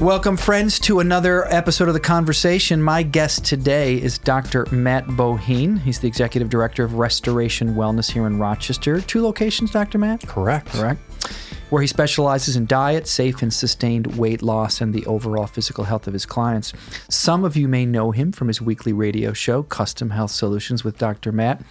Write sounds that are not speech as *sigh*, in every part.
Welcome, friends, to another episode of The Conversation. My guest today is Dr. Matt Boheen. He's the Executive Director of Restoration Wellness here in Rochester. Two locations, Dr. Matt? Correct. Correct. Where he specializes in diet, safe and sustained weight loss, and the overall physical health of his clients. Some of you may know him from his weekly radio show, Custom Health Solutions with Dr. Matt.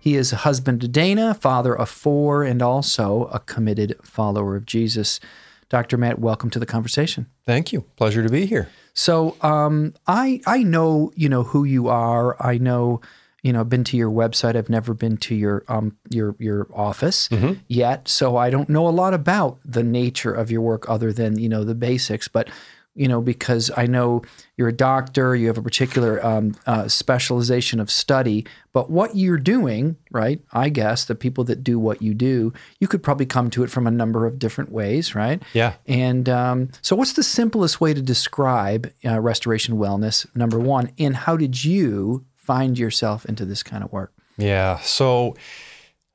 He is a husband to Dana, father of four, and also a committed follower of Jesus. Dr. Matt, welcome to the conversation. Thank you. Pleasure to be here. So um, I I know you know who you are. I know you know I've been to your website. I've never been to your um your your office yet, so I don't know a lot about the nature of your work other than you know the basics. But you know because I know you're a doctor, you have a particular um, uh, specialization of study. But what you're doing, right? I guess the people that do what you do, you could probably come to it from a number of different ways, right? Yeah. And um, so, what's the simplest way to describe uh, restoration wellness? Number one, and how did you find yourself into this kind of work? Yeah. So,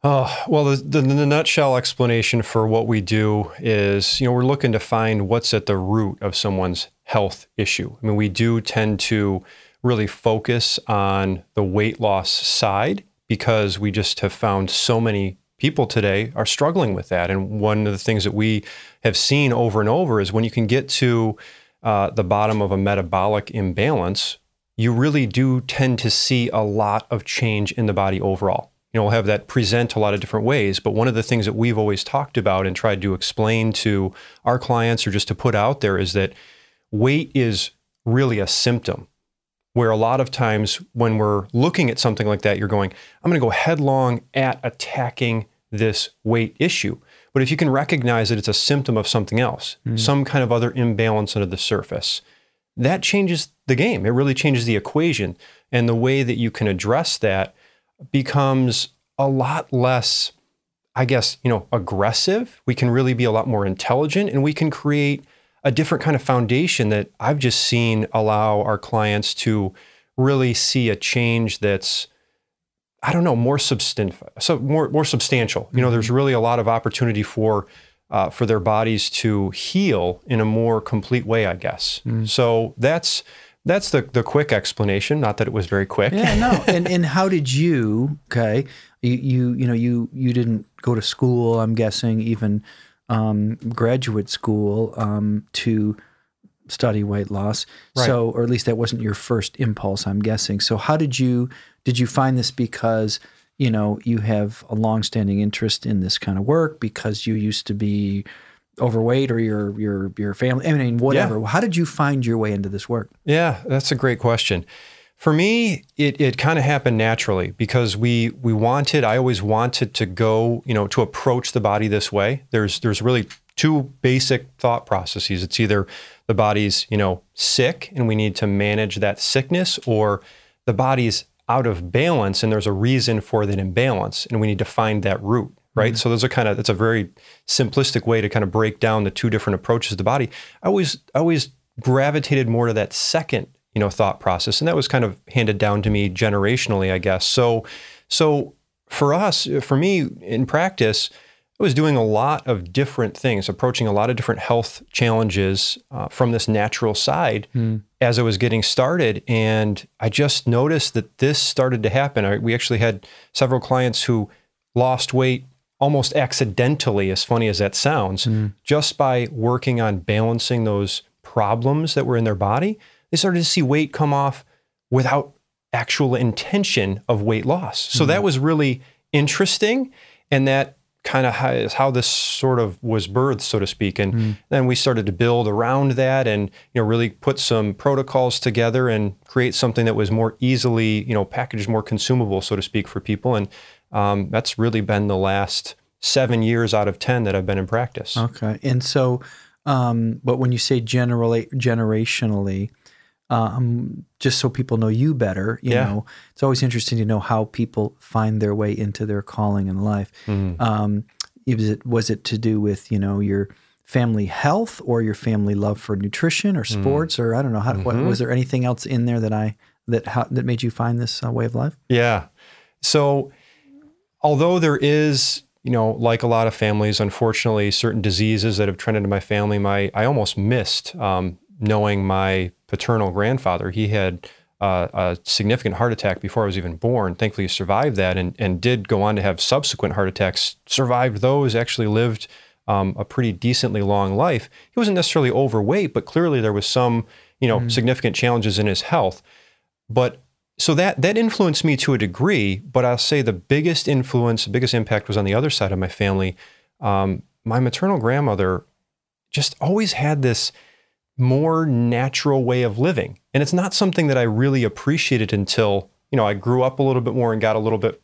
uh, well, the, the, the nutshell explanation for what we do is, you know, we're looking to find what's at the root of someone's health issue. I mean, we do tend to really focus on the weight loss side because we just have found so many people today are struggling with that. And one of the things that we have seen over and over is when you can get to uh, the bottom of a metabolic imbalance, you really do tend to see a lot of change in the body overall. You know, we'll have that present a lot of different ways, but one of the things that we've always talked about and tried to explain to our clients or just to put out there is that weight is really a symptom. Where a lot of times when we're looking at something like that, you're going, I'm going to go headlong at attacking this weight issue. But if you can recognize that it's a symptom of something else, mm. some kind of other imbalance under the surface, that changes the game. It really changes the equation. And the way that you can address that becomes a lot less, I guess, you know, aggressive. We can really be a lot more intelligent and we can create a different kind of foundation that I've just seen allow our clients to really see a change that's I don't know, more substan- so more more substantial. You know, mm-hmm. there's really a lot of opportunity for uh, for their bodies to heal in a more complete way, I guess. So that's that's the the quick explanation. Not that it was very quick. Yeah, no. *laughs* and and how did you? Okay, you you you know you you didn't go to school. I'm guessing even um, graduate school um, to study weight loss. Right. So, or at least that wasn't your first impulse. I'm guessing. So, how did you did you find this because you know you have a longstanding interest in this kind of work because you used to be overweight or your your your family? I mean, whatever. How did you find your way into this work? Yeah, that's a great question. For me, it, it kind of happened naturally because we we wanted, I always wanted to go, you know, to approach the body this way. There's there's really two basic thought processes. It's either the body's, you know, sick and we need to manage that sickness, or the body's out of balance and there's a reason for that imbalance and we need to find that root right? So those are kind of that's a very simplistic way to kind of break down the two different approaches to the body. I always I always gravitated more to that second you know thought process and that was kind of handed down to me generationally i guess. So so for us for me in practice I was doing a lot of different things, approaching a lot of different health challenges uh, from this natural side as I was getting started. And I just noticed that this started to happen. I, we actually had several clients who lost weight almost accidentally, as funny as that sounds, hmm. just by working on balancing those problems that were in their body. They started to see weight come off without actual intention of weight loss. So that hmm. was really interesting. And that kind of how, is how this sort of was birthed, so to speak. And then we started to build around that and, you know, really put some protocols together and create something that was more easily, you know, packaged, more consumable, so to speak, for people. And um, that's really been the last seven years out of 10 that I've been in practice. Okay. And so, um, but when you say generally, generationally, um, just so people know you better, you Yeah. know, it's always interesting to know how people find their way into their calling in life. Mm-hmm. Um, was it was it to do with you know your family health or your family love for nutrition or Mm. sports or I don't know how Mm-hmm. what, was there anything else in there that I that how, that made you find this uh, way of life? Yeah. so although there is you know, like a lot of families, unfortunately, certain diseases that have trended in my family, my I almost missed um, knowing my paternal grandfather. He had uh, a significant heart attack before I was even born. Thankfully, he survived that and, and did go on to have subsequent heart attacks, survived those, actually lived um, a pretty decently long life. He wasn't necessarily overweight, but clearly there was some, you know, mm. significant challenges in his health. But so that that influenced me to a degree, but I'll say the biggest influence, the biggest impact was on the other side of my family. Um, my maternal grandmother just always had this more natural way of living, and it's not something that I really appreciated until you know I grew up a little bit more and got a little bit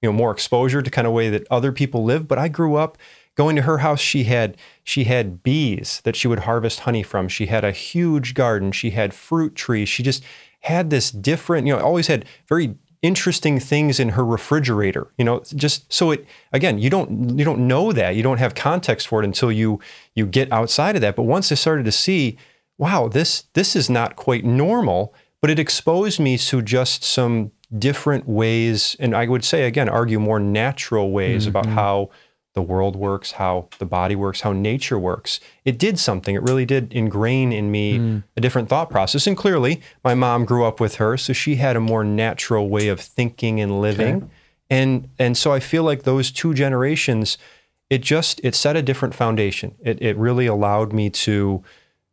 you know more exposure to kind of way that other people live. But I grew up going to her house. She had she had bees that she would harvest honey from. She had a huge garden. She had fruit trees. She just had this different, you know, always had very interesting things in her refrigerator you know just so it again you don't you don't know that you don't have context for it until you you get outside of that but once i started to see wow this this is not quite normal but it exposed me to just some different ways and i would say again argue more natural ways mm-hmm. about how the world works, how the body works, how nature works. It did something. It really did ingrain in me mm. a different thought process. And clearly, my mom grew up with her, so she had a more natural way of thinking and living. Okay. And and so I feel like those two generations, it just it set a different foundation. It it really allowed me to,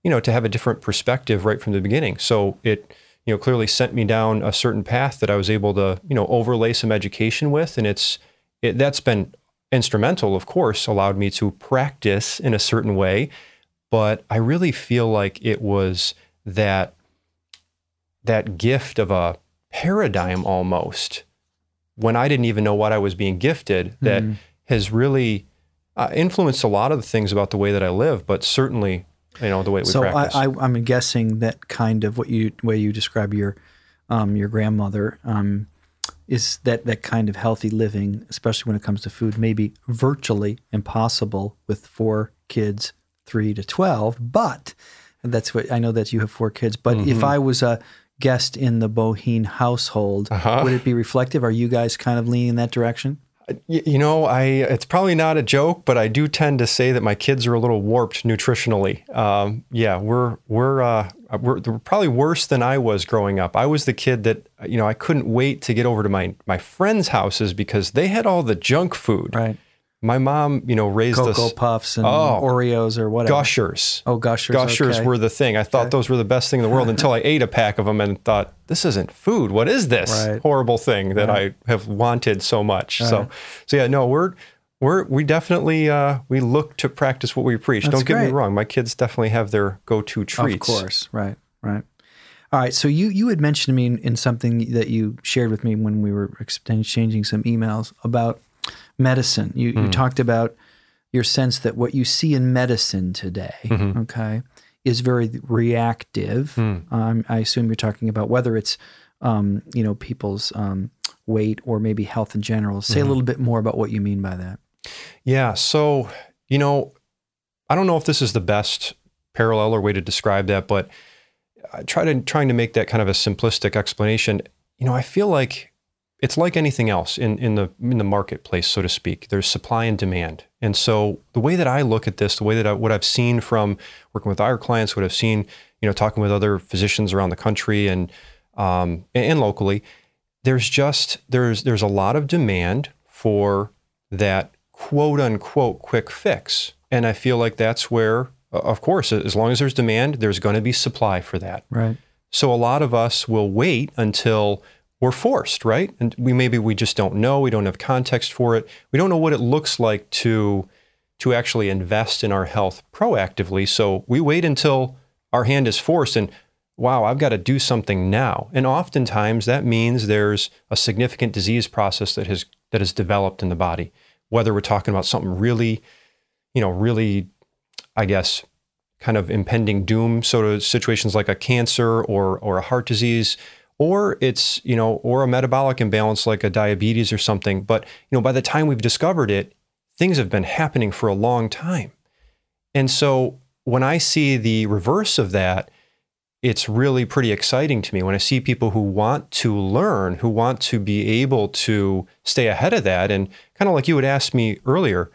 you know, to have a different perspective right from the beginning. So it you know clearly sent me down a certain path that I was able to you know overlay some education with, and it's it, that's been instrumental, of course, allowed me to practice in a certain way. But I really feel like it was that that gift of a paradigm almost when I didn't even know what I was being gifted that mm. has really uh, influenced a lot of the things about the way that I live, but certainly, you know, the way we so practice. So I, am guessing that kind of what you way you describe your um, your grandmother. Um, is that that kind of healthy living, especially when it comes to food, may be virtually impossible with four kids, three to twelve. But that's what I know that you have four kids. But mm-hmm. if I was a guest in the Boheen household, uh-huh. would it be reflective? Are you guys kind of leaning in that direction? You know, I it's probably not a joke, but I do tend to say that my kids are a little warped nutritionally. Um, yeah, we're we're uh, we're, we're probably worse than I was growing up. I was the kid that you know I couldn't wait to get over to my my friends' houses because they had all the junk food. Right my mom, you know, raised Cocoa us Cocoa Puffs and oh, Oreos or whatever. Gushers. Oh, Gushers. Gushers okay. were the thing. I thought okay. those were the best thing in the world until I *laughs* ate a pack of them and thought, this isn't food. What is this right. horrible thing that right. I have wanted so much? Right. So, so yeah, no, we're we're we definitely uh, we look to practice what we preach. That's Don't get great. me wrong. My kids definitely have their go-to treats. Of course, right, right. All right. So you you had mentioned to me in, in something that you shared with me when we were exchanging some emails about medicine. You, mm. you hmm. talked about your sense that what you see in medicine today, mm-hmm. okay, is very reactive. Mm. Um, I assume you're talking about whether it's, um, you know, people's um, weight or maybe health in general. Say mm-hmm. a little bit more about what you mean by that. Yeah. So, you know, I don't know if this is the best parallel or way to describe that, but I try to trying to make that kind of a simplistic explanation. You know, I feel like it's like anything else in, in the in the marketplace, so to speak. There's supply and demand, and so the way that I look at this, the way that I, what I've seen from working with our clients, what I've seen, you know, talking with other physicians around the country and um, and locally, there's just there's there's a lot of demand for that quote unquote quick fix, and I feel like that's where, of course, as long as there's demand, there's going to be supply for that. Right. So a lot of us will wait until we're forced, right? And we maybe we just don't know, we don't have context for it. We don't know what it looks like to to actually invest in our health proactively. So we wait until our hand is forced and wow, I've got to do something now. And oftentimes that means there's a significant disease process that has that has developed in the body. Whether we're talking about something really, you know, really I guess kind of impending doom sort of situations like a cancer or or a heart disease or it's you know or a metabolic imbalance like a diabetes or something but you know by the time we've discovered it things have been happening for a long time and so when i see the reverse of that it's really pretty exciting to me when I see people who want to learn, who want to be able to stay ahead of that. And kind of like you had asked me earlier,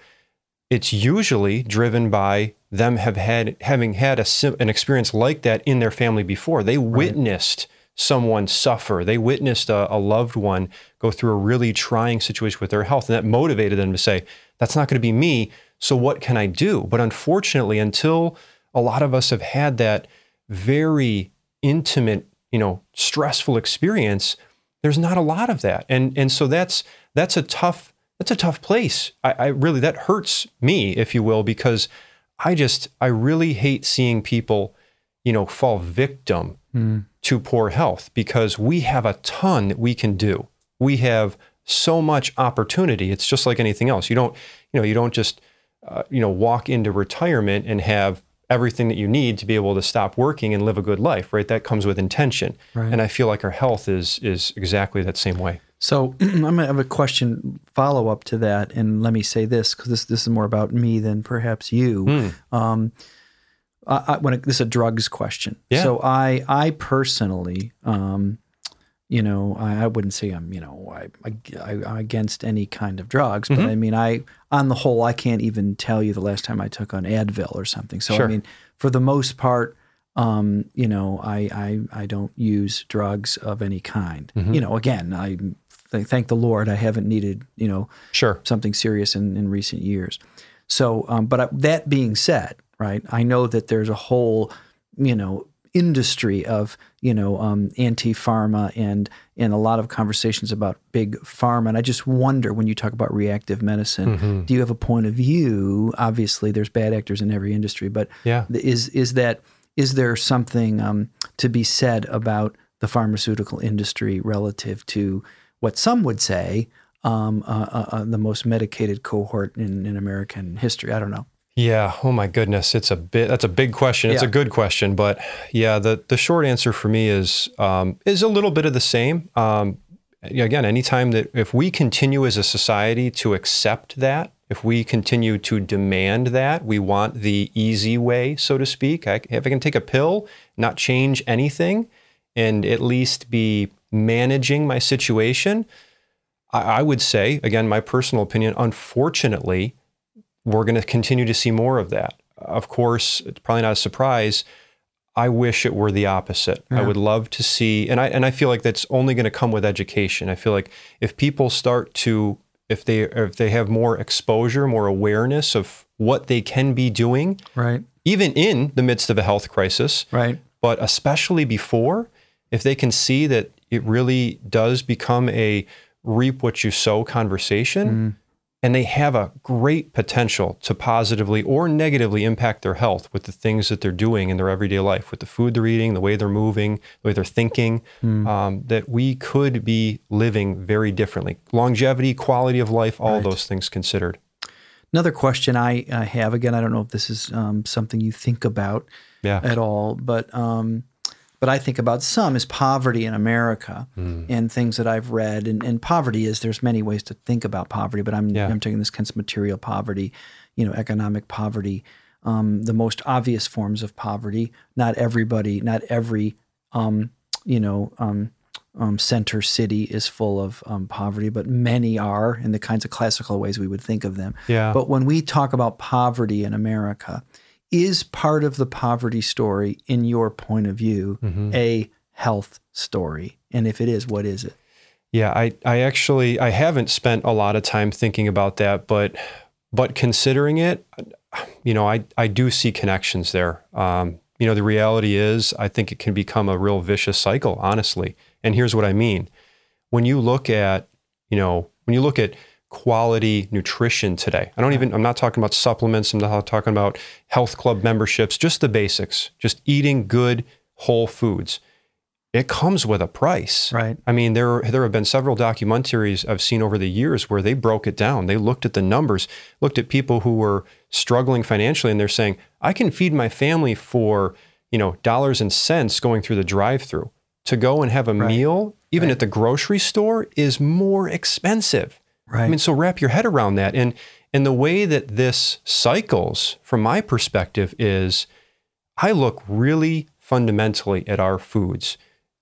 it's usually driven by them have had having had a, an experience like that in their family before. They right. witnessed someone suffer. They witnessed a, a, loved one go through a really trying situation with their health, and that motivated them to say, "That's not going to be me. So what can I do?" But unfortunately, until a lot of us have had that very intimate, you know, stressful experience, there's not a lot of that. And and so that's that's a tough that's a tough place. I, I really that hurts me, if you will, because I just I really hate seeing people, you know, fall victim mm. To poor health because we have a ton that we can do. We have so much opportunity. It's just like anything else. You don't, you know, you don't just, uh, you know, walk into retirement and have everything that you need to be able to stop working and live a good life, right? That comes with intention. Right. And I feel like our health is is exactly that same way. So *clears throat* I'm gonna have a question follow up to that, and let me say this because this this is more about me than perhaps you. Mm. Um, I, I, when it, this is a drugs question. Yeah. So I I personally um, you know, I, I, wouldn't say I'm, you know, I, I, am against any kind of drugs, but mm-hmm. I mean, I, on the whole, I can't even tell you the last time I took an Advil or something. So, sure. I mean, for the most part, um, you know, I, I, I don't use drugs of any kind. Mm-hmm. You know, again, I th- thank the Lord I haven't needed, you know, sure. something serious in, in recent years. So, um, but I, that being said, right, I know that there's a whole, you know, industry of you know um, anti pharma and and a lot of conversations about big pharma. And I just wonder when you talk about reactive medicine, mm-hmm. do you have a point of view? Obviously, there's bad actors in every industry, but yeah. is is that is there something um, to be said about the pharmaceutical industry relative to what some would say um, uh, uh, uh, the most medicated cohort in, in American history? I don't know. Yeah. Oh my goodness. It's a bit. That's a big question. It's yeah. a good question, but yeah. The the short answer for me is um, is a little bit of the same. Um, again, anytime that if we continue as a society to accept that, if we continue to demand that, we want the easy way, so to speak. I, if I can take a pill, not change anything, and at least be managing my situation, I, I would say, again, my personal opinion. Unfortunately we're going to continue to see more of that. Of course, it's probably not a surprise. I wish it were the opposite. Yeah. I would love to see, and I and I feel like that's only going to come with education. I feel like if people start to, if they if they have more exposure, more awareness of what they can be doing, right, even in the midst of a health crisis, right, but especially before, if they can see that it really does become a reap what you sow conversation. Mm and they have a great potential to positively or negatively impact their health with the things that they're doing in their everyday life, with the food they're eating, the way they're moving, the way they're thinking, mm. um, that we could be living very differently. Longevity, quality of life, all right. those things considered. Another question I, I, have again, I don't know if this is um, something you think about yeah. at all, but um, but I think about some is poverty in America mm. and things that I've read. And, and, poverty is there's many ways to think about poverty, but I'm yeah. I'm taking this kind of material poverty, you know, economic poverty, um, the most obvious forms of poverty. Not everybody, not every, um, you know. Um, um center city is full of um, poverty, but many are in the kinds of classical ways we would think of them. Yeah. But when we talk about poverty in America, is part of the poverty story, in your point of view, mm-hmm. a health story? And if it is, what is it? Yeah, I, I actually I haven't spent a lot of time thinking about that, but but considering it, you know, I, I do see connections there. Um, you know, the reality is I think it can become a real vicious cycle, honestly. And here's what I mean. When you look at, you know, when you look at quality nutrition today. I don't even, I'm not talking about supplements, I'm not talking about health club memberships, just the basics, just eating good whole foods. It comes with a price. Right. I mean, there there have been several documentaries I've seen over the years where they broke it down. They looked at the numbers, looked at people who were struggling financially, and they're saying, I can feed my family for, you know, dollars and cents going through the drive-through. To go and have a right. meal, even right. at the grocery store, is more expensive. Right. I mean, so wrap your head around that. And and the way that this cycles, from my perspective, is I look really fundamentally at our foods.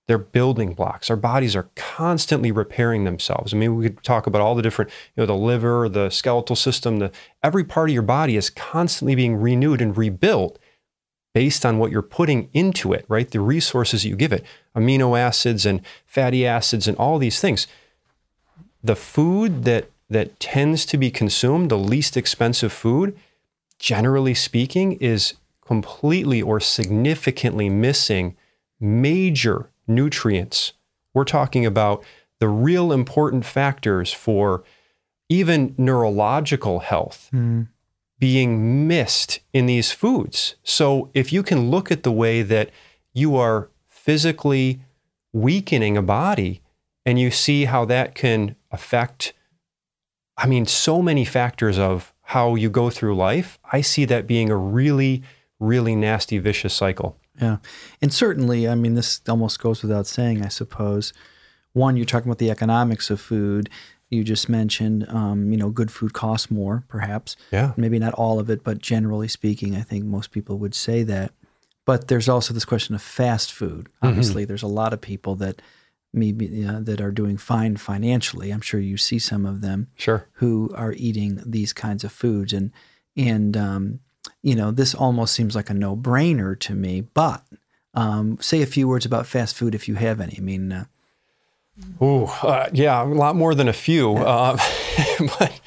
They're building blocks. Our bodies are constantly repairing themselves. I mean, we could talk about all the different, you know, the liver, the skeletal system, the every part of your body is constantly being renewed and rebuilt based on what you're putting into it, right? The resources you give it, amino acids and fatty acids and all these things. The food that that tends to be consumed, the least expensive food, generally speaking, is completely or significantly missing major nutrients. We're talking about the real important factors for even neurological health mm. being missed in these foods. So if you can look at the way that you are physically weakening a body and you see how that can affect I mean so many factors of how you go through life, I see that being a really really nasty vicious cycle. Yeah. And certainly, I mean, this almost goes without saying, I suppose. One, you're talking about the economics of food. You just mentioned, um, you know, good food costs more, perhaps. Yeah. Maybe not all of it, but generally speaking, I think most people would say that. But there's also this question of fast food. Mm-hmm. Obviously, mm-hmm. there's a lot of people that maybe that are doing fine financially. I'm sure you see some of them. Sure. Who are eating these kinds of foods and and um, you know, this almost seems like a no brainer to me, but um, say a few words about fast food if you have any. I mean, uh, Ooh, uh, yeah, a lot more than a few. Uh, *laughs* but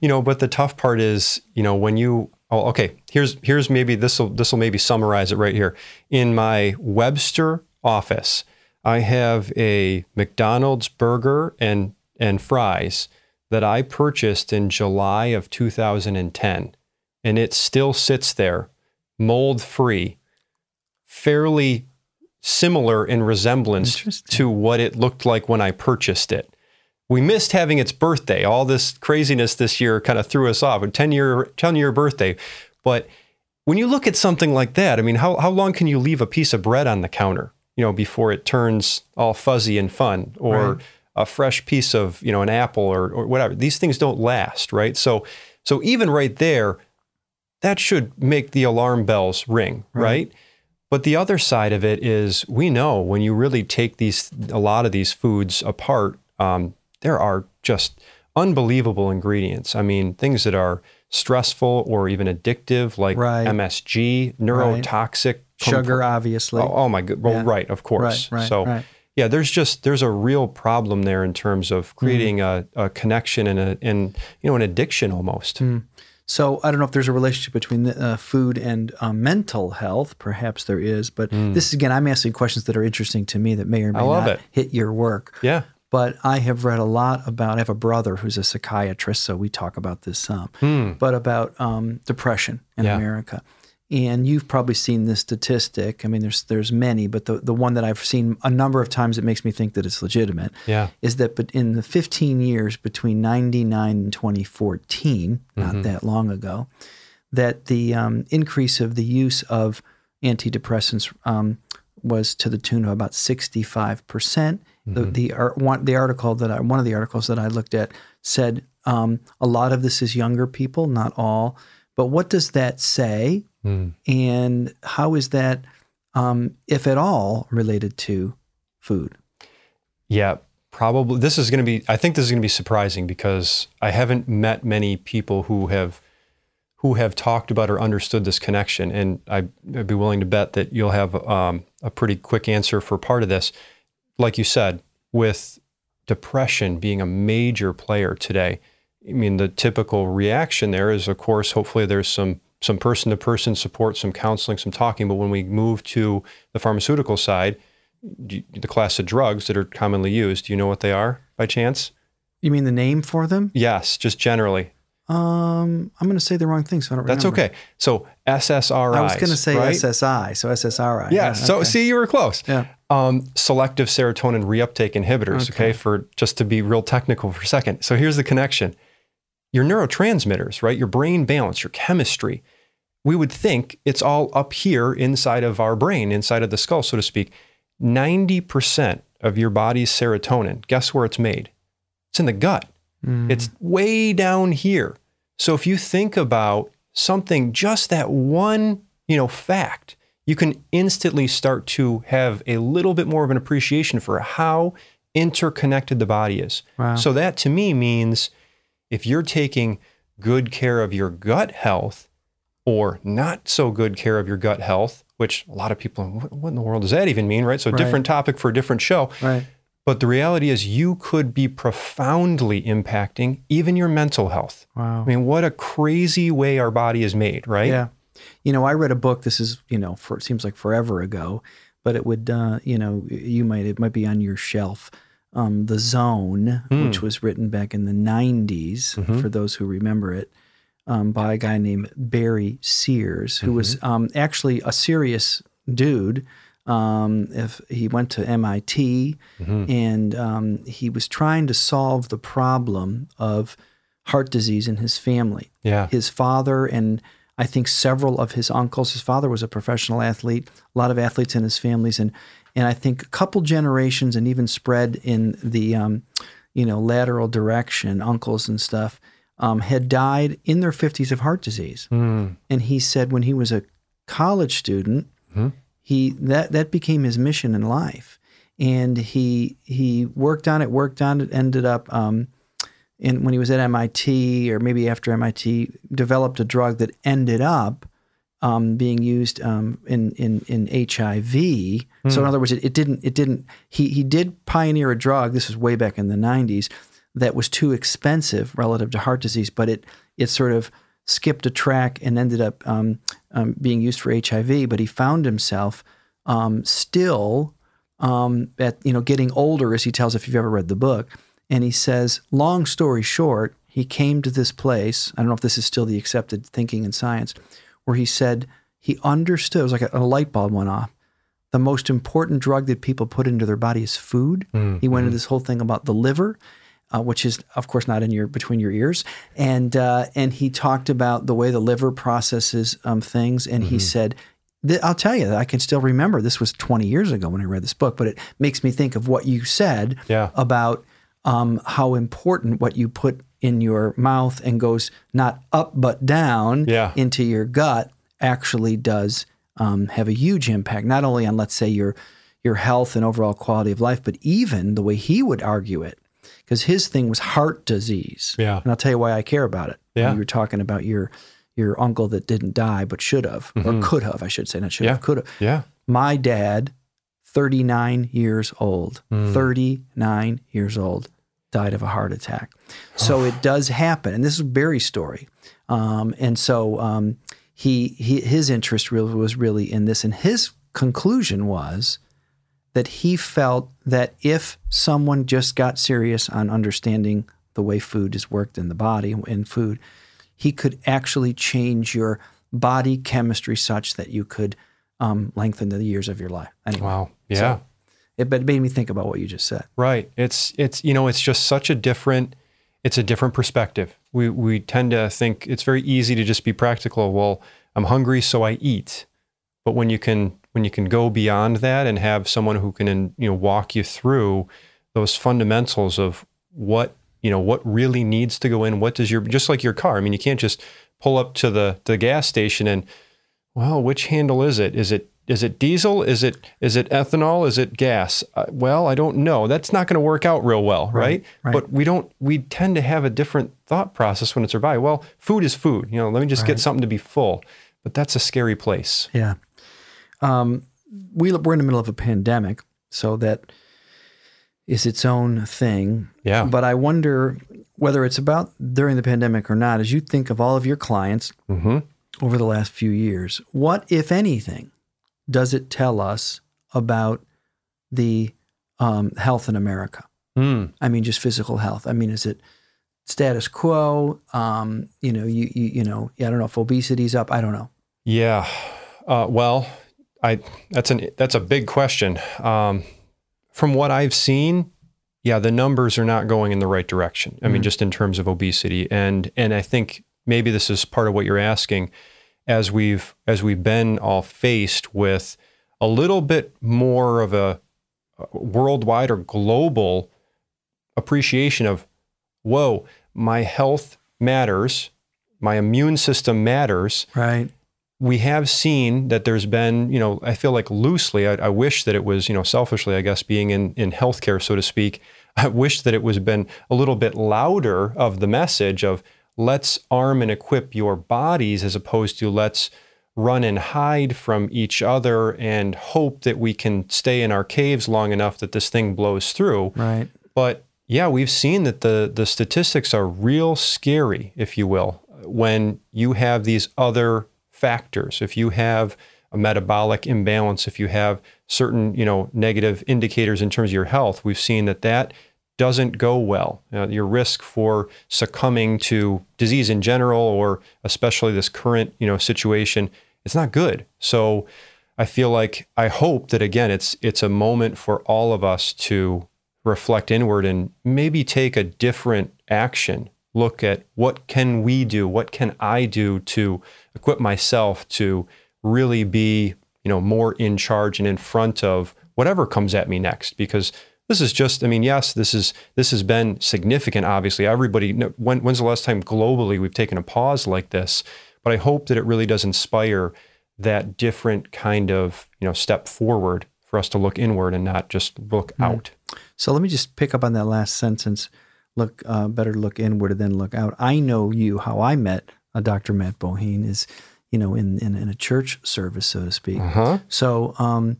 you know, but the tough part is, you know, when you oh, okay, here's here's maybe this will this will maybe summarize it right here. In my Webster office, I have a McDonald's burger and and fries that I purchased in July of 2010 and it still sits there, mold free, fairly similar in resemblance to what it looked like when I purchased it. We missed having its birthday. All this craziness this year kind of threw us off. A 10 year, 10 year birthday. But when you look at something like that, I mean, how, how long can you leave a piece of bread on the counter, you know, before it turns all fuzzy and fun or right. a fresh piece of, you know, an apple or, or whatever? These things don't last, right? So, so even right there, that should make the alarm bells ring, right? right? But the other side of it is we know when you really take these a lot of these foods apart, um, there are just unbelievable ingredients. I mean, things that are stressful or even addictive, like right. MSG, neurotoxic, right. sugar, obviously. Oh, oh my god! Well, yeah. right, of course. Right, so, yeah, there's just there's a real problem there in terms of creating mm. a, a, connection and a and you know an addiction almost. Mm. So I don't know if there's a relationship between uh, food and uh, mental health. Perhaps there is, but mm. this again, I'm asking questions that are interesting to me that may or may not it. hit your work. Yeah. But I have read a lot about. I have a brother who's a psychiatrist, so we talk about this some. Mm. But about um, depression in yeah. America, and you've probably seen this statistic. I mean, there's there's many, but the, the one that I've seen a number of times that makes me think that it's legitimate yeah. is that but in the 15 years between 99 and 2014, not mm-hmm. that long ago, that the um, increase of the use of antidepressants um, was to the tune of about 65 percent. Mm-hmm. The the, one, the article that I, one of the articles that I looked at said um, a lot of this is younger people, not all. But what does that say Mm. And how is that, um, if at all, related to food? Yeah, probably. This is going to be. I think this is going to be surprising because I haven't met many people who have who have talked about or understood this connection, and I, would be willing to bet that you'll have um, a pretty quick answer for part of this. Like you said, with depression being a major player today, I mean, the typical reaction there is, of course, hopefully there's some some person to person support, some counseling, some talking. But when we move to the pharmaceutical side, the class of drugs that are commonly used, do you know what they are by chance? You mean the name for them? Yes, just generally. Um, I'm going to say the wrong thing, so I don't. That's okay. So SSRI. I was going to say right? SSI, so SSRI. Yeah. yeah so see, you were close. Yeah. Um, selective serotonin reuptake inhibitors. Okay. okay. For just to be real technical for a second. So here's the connection. Your neurotransmitters, right? Your brain balance, your chemistry we would think it's all up here inside of our brain, inside of the skull, so to speak. 90% of your body's serotonin, guess where it's made? It's in the gut. Mm. It's way down here. So if you think about something, just that one, you know, fact, you can instantly start to have a little bit more of an appreciation for how interconnected the body is. Wow. So that to me means if you're taking good care of your gut health or not so good care of your gut health, which a lot of people, what, in the world does that even mean, right? So, Right. different topic for a different show. Right. But the reality is, you could be profoundly impacting even your mental health. Wow. I mean, what a crazy way our body is made, right? Yeah. You know, I read a book. This is, you know, for it seems like forever ago, but it would, uh, you know, you might it might be on your shelf. Um, the Zone, which was written back in the '90s, for those who remember it, um, by a guy named Barry Sears, who was um, actually a serious dude. Um, if he went to MIT and um, he was trying to solve the problem of heart disease in his family Yeah. his father and I think several of his uncles. His father was a professional athlete, a lot of athletes in his families, and and I think a couple generations and even spread in the um, you know lateral direction, uncles and stuff, um, had died in their fifties of heart disease. Mm. And he said when he was a college student, he that that became his mission in life, and he he worked on it, worked on it, ended up. Um, and when he was at MIT or maybe after MIT, developed a drug that ended up um, being used um, in, in in HIV. So in other words, it, it didn't it didn't he he did pioneer a drug. This was way back in the '90s that was too expensive relative to heart disease, but it it sort of skipped a track and ended up um, um, being used for HIV. But he found himself um, still um, at you know getting older, as he tells if you've ever read the book. And he says, long story short, he came to this place. I don't know if this is still the accepted thinking in science, where he said he understood. It was like a, a light bulb went off. The most important drug that people put into their body is food. He went into this whole thing about the liver, uh, which is, of course, not in your between your ears, and uh, and he talked about the way the liver processes um, things, and he said. th- I'll tell you I can still remember this was 20 years ago when I read this book, but it makes me think of what you said Yeah. about um, how important what you put in your mouth and goes not up but down Yeah. into your gut actually does um, have a huge impact, not only on let's say your your health and overall quality of life, but even the way he would argue it, because his thing was heart disease. Yeah. and I'll tell you why I care about it. Yeah. you were talking about your your uncle that didn't die but should have or could have, I should say, not should Mm-hmm. Yeah. have, could have. Yeah. My dad, 39 years old, 39 years old, died of a heart attack. So it does happen. And this is Barry's story. Um, and so um, he, he his interest really was really in this. And his conclusion was that he felt that if someone just got serious on understanding the way food is worked in the body in food, he could actually change your body chemistry such that you could um, lengthen the years of your life. Anyway, Wow. Yeah. it, but it made me think about what you just said. Right. It's it's you know it's just such a different it's a different perspective. We we tend to think it's very easy to just be practical. Well, I'm hungry, so I eat. But when you can when you can go beyond that and have someone who can you know walk you through those fundamentals of what you know what really needs to go in, what does your just like your car. I mean, you can't just pull up to the the gas station and well, which handle is it? Is it is it diesel? Is it is it ethanol? Is it gas? Uh, well, I don't know. That's not going to work out real well, right? right. But we don't. We tend to have a different thought process when it's our. Well, food is food. You know, let me just get something to be full. But that's a scary place. Yeah. Um, we, we're in the middle of a pandemic, so that is its own thing. Yeah. But I wonder whether it's about during the pandemic or not, as you think of all of your clients hmm over the last few years, what, if anything, does it tell us about the um, health in America? Mm. I mean, just physical health. I mean, is it status quo? Um, you know, you, you you know, I don't know if obesity's up. I don't know. Yeah. Uh, well, I that's an that's a big question. Um, from what I've seen, yeah, the numbers are not going in the right direction. I mean, just in terms of obesity, and and I think maybe this is part of what you're asking, as we've as we've been all faced with a little bit more of a worldwide or global appreciation of, whoa, my health matters, my immune system matters Right. we have seen that there's been, you know, I feel like loosely, I, I, wish that it was, you know, selfishly, I guess, being in, in healthcare, so to speak, *laughs* I wish that it was been a little bit louder of the message of let's arm and equip your bodies as opposed to let's run and hide from each other and hope that we can stay in our caves long enough that this thing blows through. Right. But yeah, we've seen that the the statistics are real scary, if you will, when you have these other factors. If you have a metabolic imbalance, if you have certain, you know, negative indicators in terms of your health, we've seen that that doesn't go well. You know, your risk for succumbing to disease in general, or especially this current, you know, situation, it's not good. So I feel like I hope that again, it's it's a moment for all of us to reflect inward and maybe take a different action look at what can we do what can i do to equip myself to really be you know more in charge and in front of whatever comes at me next because this is just i mean yes this is this has been significant obviously everybody when, when's the last time globally we've taken a pause like this but i hope that it really does inspire that different kind of you know step forward for us to look inward and not just look mm. out so let me just pick up on that last sentence look uh, better look inward than look out. I know you how I met uh, Dr. Matt Boheen is you know in, in, in a church service so to speak. Uh-huh. So um,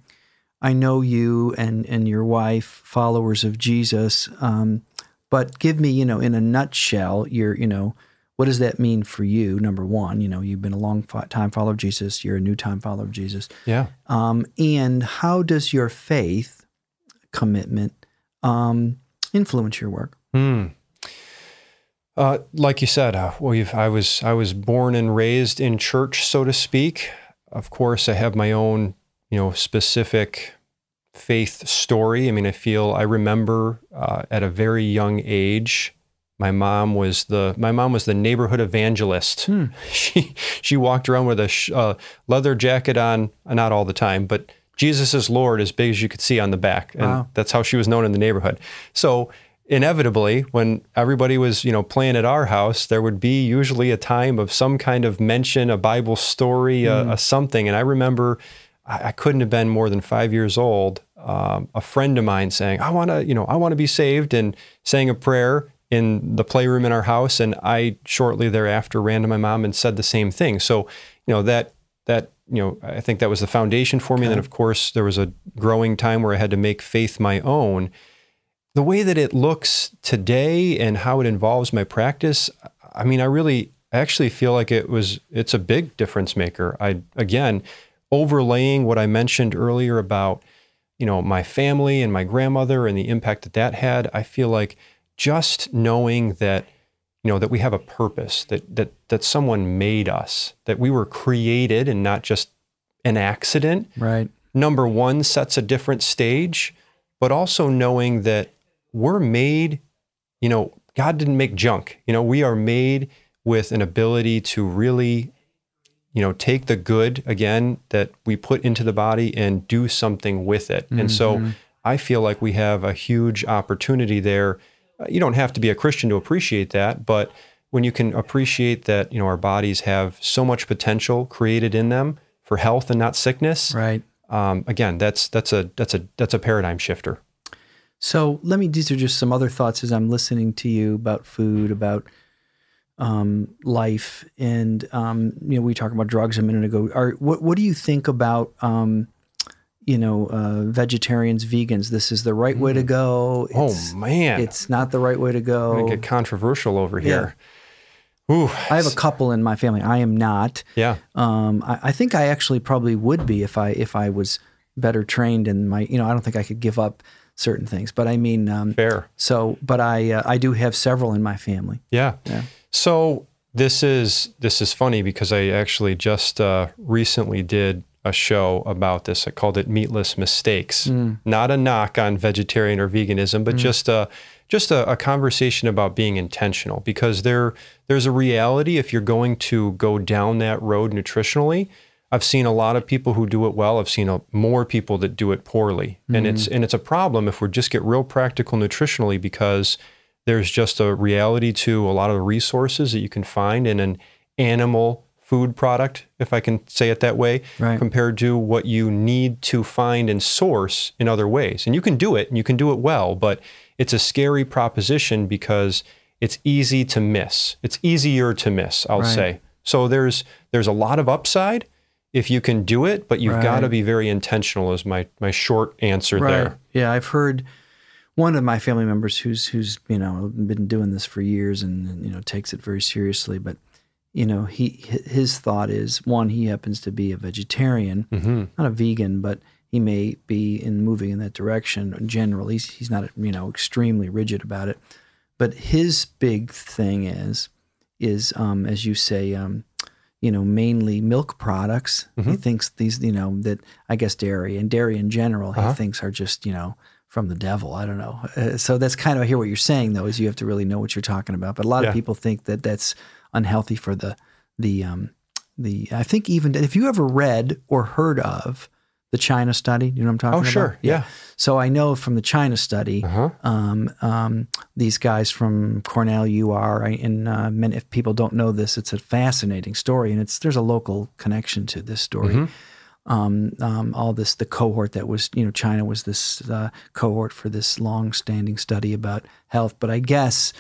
I know you and and your wife followers of Jesus. Um, but give me you know in a nutshell your you know what does that mean for you? Number one, you know you've been a long time follower of Jesus. You're a new time follower of Jesus. Yeah. Um, and how does your faith commitment um, influence your work? Hmm. Uh, like you said, uh, we've, I was I was born and raised in church, so to speak. Of course, I have my own, you know, specific faith story. I mean, I feel I remember uh, at a very young age, my mom was the my mom was the neighborhood evangelist. Hmm. *laughs* She she walked around with a sh- uh, leather jacket on, not all the time, but Jesus is Lord as big as you could see on the back, and wow. that's how she was known in the neighborhood. So inevitably when everybody was you know playing at our house there would be usually a time of some kind of mention a bible story a, a, something and i remember I, I, couldn't have been more than five years old um, a friend of mine saying i want to you know i want to be saved and saying a prayer in the playroom in our house and i shortly thereafter ran to my mom and said the same thing so you know that that you know i think that was the foundation for me okay. and then of course there was a growing time where i had to make faith my own the way that it looks today and how it involves my practice, I mean, I really actually feel like it was it's a big difference maker. I again overlaying what I mentioned earlier about you know my family and my grandmother and the impact that that had. I feel like just knowing that you know that we have a purpose that that that someone made us that we were created and not just an accident. Right. Number 1 sets a different stage, but also knowing that we're made, you know, God didn't make junk. You know, we are made with an ability to really, you know, take the good again that we put into the body and do something with it. Mm-hmm. And so mm-hmm. I feel like we have a huge opportunity there. Uh, you don't have to be a Christian to appreciate that, but when you can appreciate that, you know, our bodies have so much potential created in them for health and not sickness. Right. Um, again, that's that's a that's a that's a paradigm shifter. So let me. These are just some other thoughts as I'm listening to you about food, about um, life, and um, you know, we talked about drugs a minute ago. Are what What do you think about? Um, you know, uh, vegetarians, vegans. This is the right way to mm. go. Oh, it's, oh man, it's not the right way to go. get controversial over here. Ooh. I have a couple in my family. I am not. Yeah. Um, I, I, think I actually probably would be if I if I was better trained in my. You know, I don't think I could give up certain things. But I mean, um, fair. So, but I uh, I do have several in my family. Yeah. Yeah. So this is this is funny because I actually just uh, recently did a show about this. I called it Meatless Mistakes. Mm. Not a knock on vegetarian or veganism, but mm. just a just a, a, conversation about being intentional because there there's a reality if you're going to go down that road nutritionally I've seen a lot of people who do it well. I've seen a, more people that do it poorly, mm-hmm. and it's and it's a problem if we just get real practical nutritionally because there's just a reality to a lot of the resources that you can find in an animal food product, if I can say it that way, Right. compared to what you need to find and source in other ways. And you can do it and you can do it well, but it's a scary proposition because it's easy to miss. It's easier to miss, I'll Right. say. So there's there's a lot of upside if you can do it, but you've got to be very intentional is my my short answer there. Yeah, I've heard one of my family members who's who's you know been doing this for years and, and, you know takes it very seriously. But you know, he his thought is one, he happens to be a vegetarian, hmm not a vegan, but he may be in moving in that direction. In general, he's he's not you know extremely rigid about it. But his big thing is is um, as you say. Um, you know, mainly milk products. He Mhm. thinks these, you know, that I guess dairy and dairy in general, Uh-huh. he thinks are just, you know, from the devil. I don't know. Uh, so that's kind of I hear what you're saying though, is you have to really know what you're talking about. But a lot Yeah. of people think that that's unhealthy for the the um the. I think even if you ever read or heard of the China study, you know what I'm talking Oh, about? sure. Yeah. So I know from the China study, Uh-huh. um, um, these guys from Cornell UR, I- and uh, many, if people don't know this, it's a fascinating story, and it's there's a local connection to this story. Mhm. Um, um, all this, the cohort that was, you know, China was this uh, cohort for this long-standing study about health, but I guess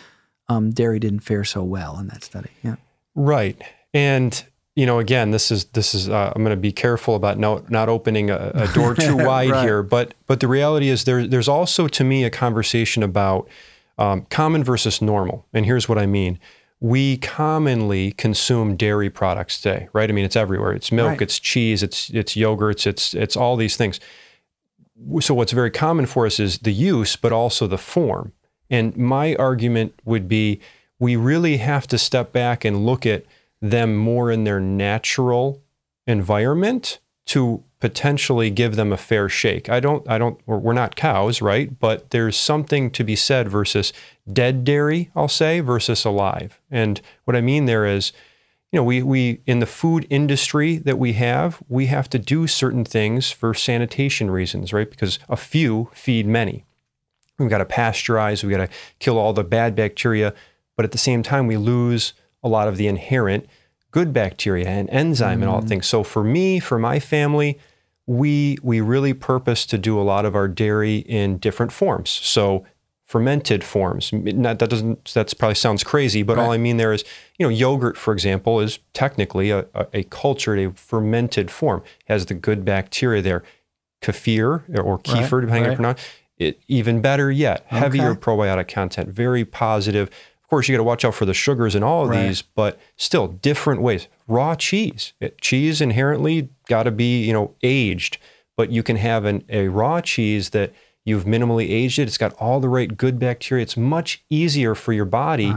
um, dairy didn't fare so well in that study. Yeah, Right. And you know, again, this is this is uh, I'm going to be careful about no, not opening a, a door *laughs* too wide Right. here. But but the reality is there there's also to me a conversation about um, common versus normal. And here's what I mean. We commonly consume dairy products today, right? I mean, it's everywhere. It's milk, Right. it's cheese, it's it's yogurts, it's it's all these things. So what's very common for us is the use, but also the form. And my argument would be we really have to step back and look at them more in their natural environment to potentially give them a fair shake. I don't I don't we're not cows, right? But there's something to be said versus dead dairy, I'll say, versus alive. And what I mean there is you know, we, we in the food industry that we have, we have to do certain things for sanitation reasons, right? Because a few feed many. We've got to pasteurize, we've got to kill all the bad bacteria, but at the same time, we lose a lot of the inherent good bacteria and enzyme and all mm. things. So for me, for my family, we we really purpose to do a lot of our dairy in different forms. So fermented forms. Not, that doesn't that's probably sounds crazy, but all I mean there is, you know, yogurt, for example, is technically a, a, a cultured, a fermented form. It has the good bacteria there. Kefir or kefir, depending on how you pronounce it. Even better yet, heavier Okay. probiotic content, very positive. Of course, you got to watch out for the sugars in all of Right. these, but still different ways. Raw cheese, It- cheese inherently got to be you know aged, but you can have an, a raw cheese that you've minimally aged it. It's got all the right good bacteria. It's much easier for your body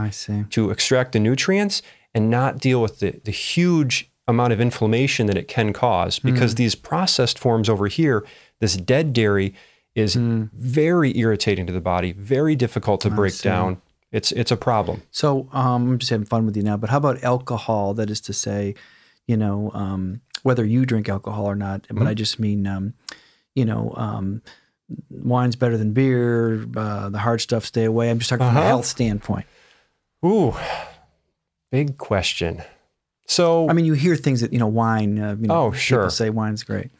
to extract the nutrients and not deal with the, the huge amount of inflammation that it can cause because Hmm. these processed forms over here, this dead dairy is Hmm. very irritating to the body, very difficult to break down. It's it's a problem. So um, I'm just having fun with you now, but how about alcohol? That is to say, you know, um, whether you drink alcohol or not, but I just mean, um, you know, um, wine's better than beer. Uh, the hard stuff, stay away. I'm just talking from a Uh-huh. health standpoint. Ooh, big question. So I mean, you hear things that you know, wine. Uh, you know, Oh, sure. People say wine's great.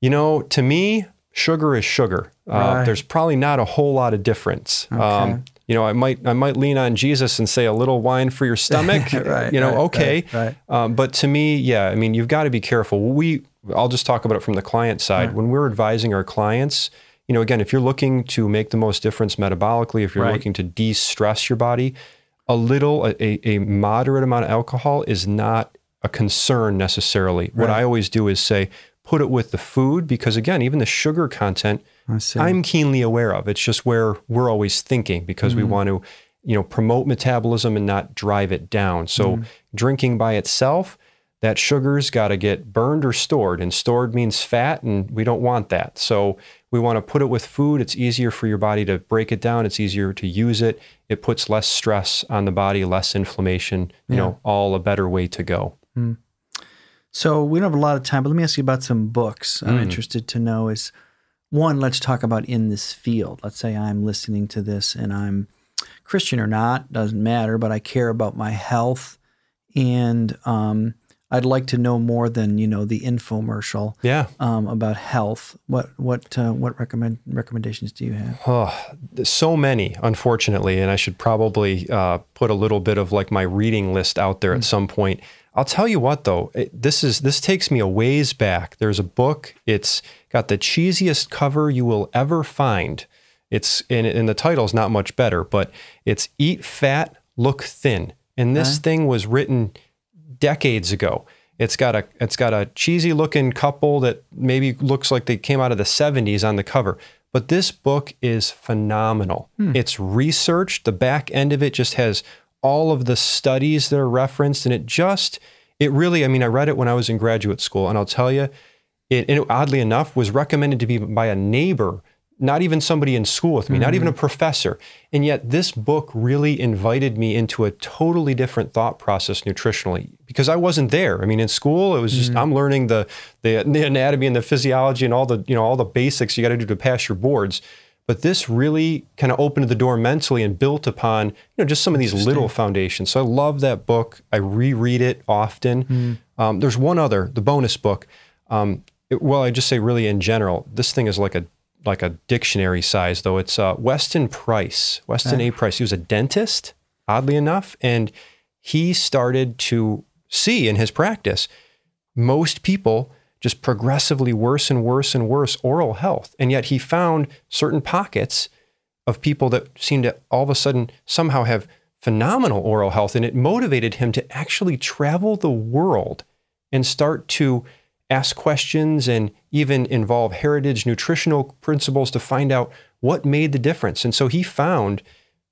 You know, to me, sugar is sugar. Uh, Right. There's probably not a whole lot of difference. Okay. Um, you know, I might I might lean on Jesus and say a little wine for your *laughs* stomach. Right, you know, right, okay. right. Um, but to me, yeah, I mean, you've got to be careful. We, I'll just talk about it from the client side. When we're advising our clients, you know, again, if you're looking to make the most difference metabolically, if you're looking to de-stress your body, a little, a, a a moderate amount of alcohol is not a concern necessarily. What I always do is say, put it with the food because again, even the sugar content. I'm keenly aware of. It's just where we're always thinking because Mm-hmm. we want to, you know, promote metabolism and not drive it down. So Mm-hmm. drinking by itself, that sugar's got to get burned or stored, and stored means fat, and we don't want that. So we want to put it with food. It's easier for your body to break it down. It's easier to use it. It puts less stress on the body, less inflammation. You know, all a better way to go. So we don't have a lot of time, but let me ask you about some books. I'm interested to know is one, let's talk about in this field. Let's say I'm listening to this and I'm Christian or not, doesn't matter, but I care about my health and um, I'd like to know more than you know the infomercial Yeah. um, about health. What what uh, what recommend recommendations do you have? Oh, so many, unfortunately, and I should probably uh, put a little bit of like my reading list out there at some point. I'll tell you what, though, it, this is this takes me a ways back. There's a book. It's got the cheesiest cover you will ever find. It's and, and the title's not much better, but it's "Eat Fat, Look Thin," and this uh-huh. thing was written decades ago. It's got a it's got a cheesy looking couple that maybe looks like they came out of the 70s on the cover. But this book is phenomenal. Hmm. It's researched. The back end of it just has all of the studies that are referenced and it just it really I mean I read it when I was in graduate school and I'll tell you it, and oddly enough was recommended to be by a neighbor not even somebody in school with me, not even a professor. And yet, this book really invited me into a totally different thought process nutritionally because I wasn't there. I mean, in school, it was just I'm learning the, the the anatomy and the physiology and all the you know all the basics you got to do to pass your boards. But this really kind of opened the door mentally and built upon you know just some of these little foundations. So I love that book. I reread it often. Um, there's one other, the bonus book. Um, it- well, I just say really in general, this thing is like a like a dictionary size though. It's uh, Weston Price, Weston A. Price. He was a dentist, oddly enough, and he started to see in his practice most people just progressively worse and worse and worse oral health, and yet he found certain pockets of people that seemed to all of a sudden somehow have phenomenal oral health, and it motivated him to actually travel the world and start to ask questions and even involve heritage nutritional principles to find out what made the difference. And so he found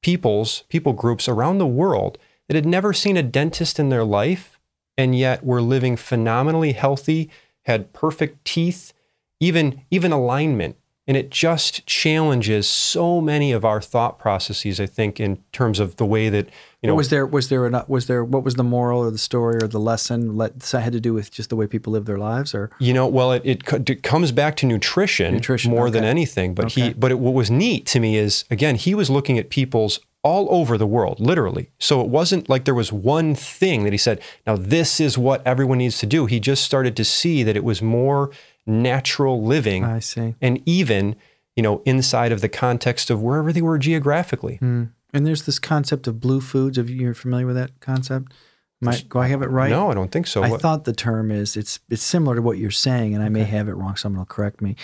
peoples, people groups around the world that had never seen a dentist in their life and yet were living phenomenally healthy, had perfect teeth, even even alignment. And it just challenges so many of our thought processes, I think, in terms of the way that, you know, was there was there an, was there what was the moral or the story or the lesson let, that had to do with just the way people live their lives or You know, well, it, it, it comes back to nutrition, Nutrition, more than anything. But he, but it, what was neat to me is again, he was looking at people's all over the world, literally. So it wasn't like there was one thing that he said, now this is what everyone needs to do. He just started to see that it was more natural living, I see. and even you know inside of the context of wherever they were geographically. And there's this concept of blue foods. You you're familiar with that concept? Might, do I have it right? No, I don't think so. I What- thought the term is it's it's similar to what you're saying, and I may have it wrong. Someone will correct me.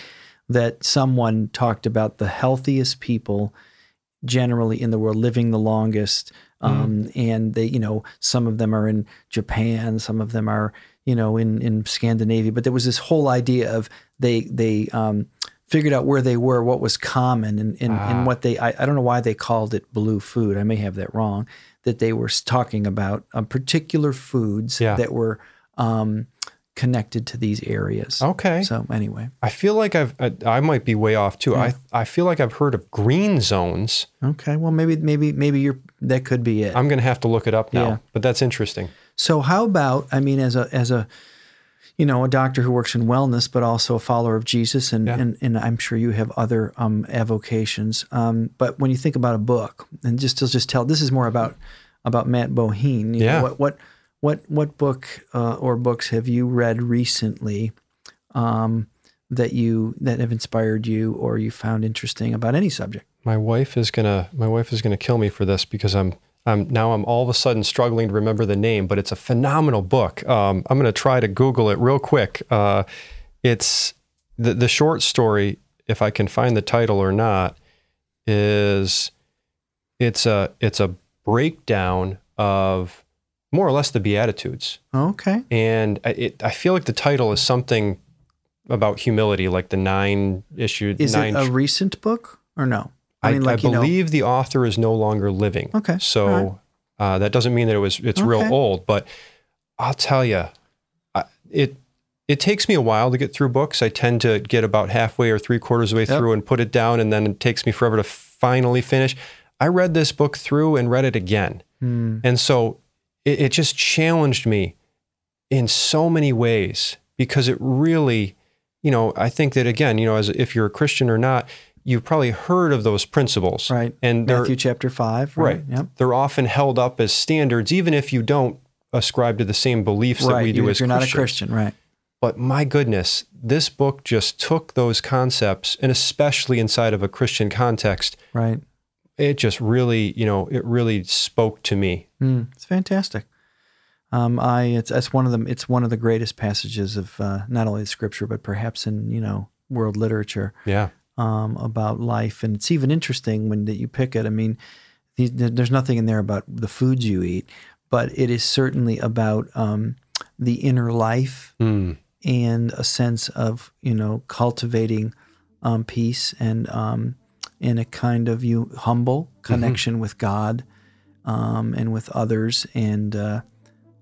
That someone talked about the healthiest people generally in the world living the longest, um, and they you know some of them are in Japan, some of them are you know in in Scandinavia, but there was this whole idea of they they um, figured out where they were, what was common, and and, and what they I, I don't know why they called it blue food. I may have that wrong. That they were talking about um, particular foods Yeah. that were um, connected to these areas. okay. So anyway, I feel like I've I, I might be way off too. I I feel like I've heard of green zones. okay. Well, maybe maybe maybe you're that could be it. I'm going to have to look it up now. Yeah. But that's interesting. So how about I mean, as a as a you know a doctor who works in wellness, but also a follower of Jesus, and Yeah. and, and I'm sure you have other um, avocations. Um, but when you think about a book, and just to just tell, this is more about about Matt Boheen. you know, Yeah. what what what what book uh, or books have you read recently? Um, that you that have inspired you or you found interesting about any subject. My wife is gonna my wife is gonna kill me for this because I'm I'm now I'm all of a sudden struggling to remember the name, but it's a phenomenal book. Um, I'm gonna try to Google it real quick. Uh, it's the the short story, if I can find the title or not, is it's a it's a breakdown of more or less the Beatitudes. Okay. and I- it, I feel like the title is something about humility, like the nine issue. Is nine. it a recent book or no? I, mean, like I you know, believe the author is no longer living. Okay, so right. uh, that doesn't mean that it was it's real old, but I'll tell you, it it takes me a while to get through books. I tend to get about halfway or three quarters of the way Yep. through and put it down, and then it takes me forever to finally finish. I read this book through and read it again. Hmm. And so it, it just challenged me in so many ways because it really, you know, I think that again, you know, as if you're a Christian or not, you've probably heard of those principles. Right. And Matthew chapter five. right. Right. Yep. They're often held up as standards, even if you don't ascribe to the same beliefs that right. we do as you're not a Christian, right? But my goodness, this book just took those concepts, and especially inside of a Christian context, Right. it just really, you know, it really spoke to me. Mm, it's fantastic. Um, I it's it's one of the it's one of the greatest passages of uh, not only the scripture but perhaps in you know world literature Yeah. Um, about life, and it's even interesting when that you pick it. I mean, there's nothing in there about the foods you eat, but it is certainly about um, the inner life Mm. and a sense of you know cultivating um, peace and um, in a kind of you humble connection with God um, and with others and uh,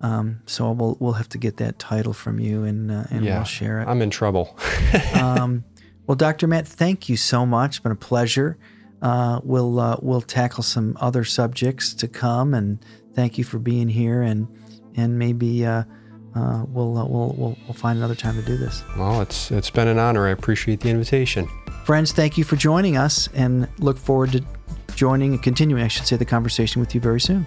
um, so we'll we'll have to get that title from you and uh, and Yeah. we'll share it. I'm in trouble. *laughs* well, Dr. Matt, thank you so much. It's been a pleasure. Uh, we'll uh, we'll tackle some other subjects to come, and thank you for being here. And and maybe uh, uh, we'll, uh, we'll we'll we'll find another time to do this. well, it's it's been an honor. I appreciate the invitation. Friends, thank you for joining us, and look forward to joining and continuing, I should say, the conversation with you very soon.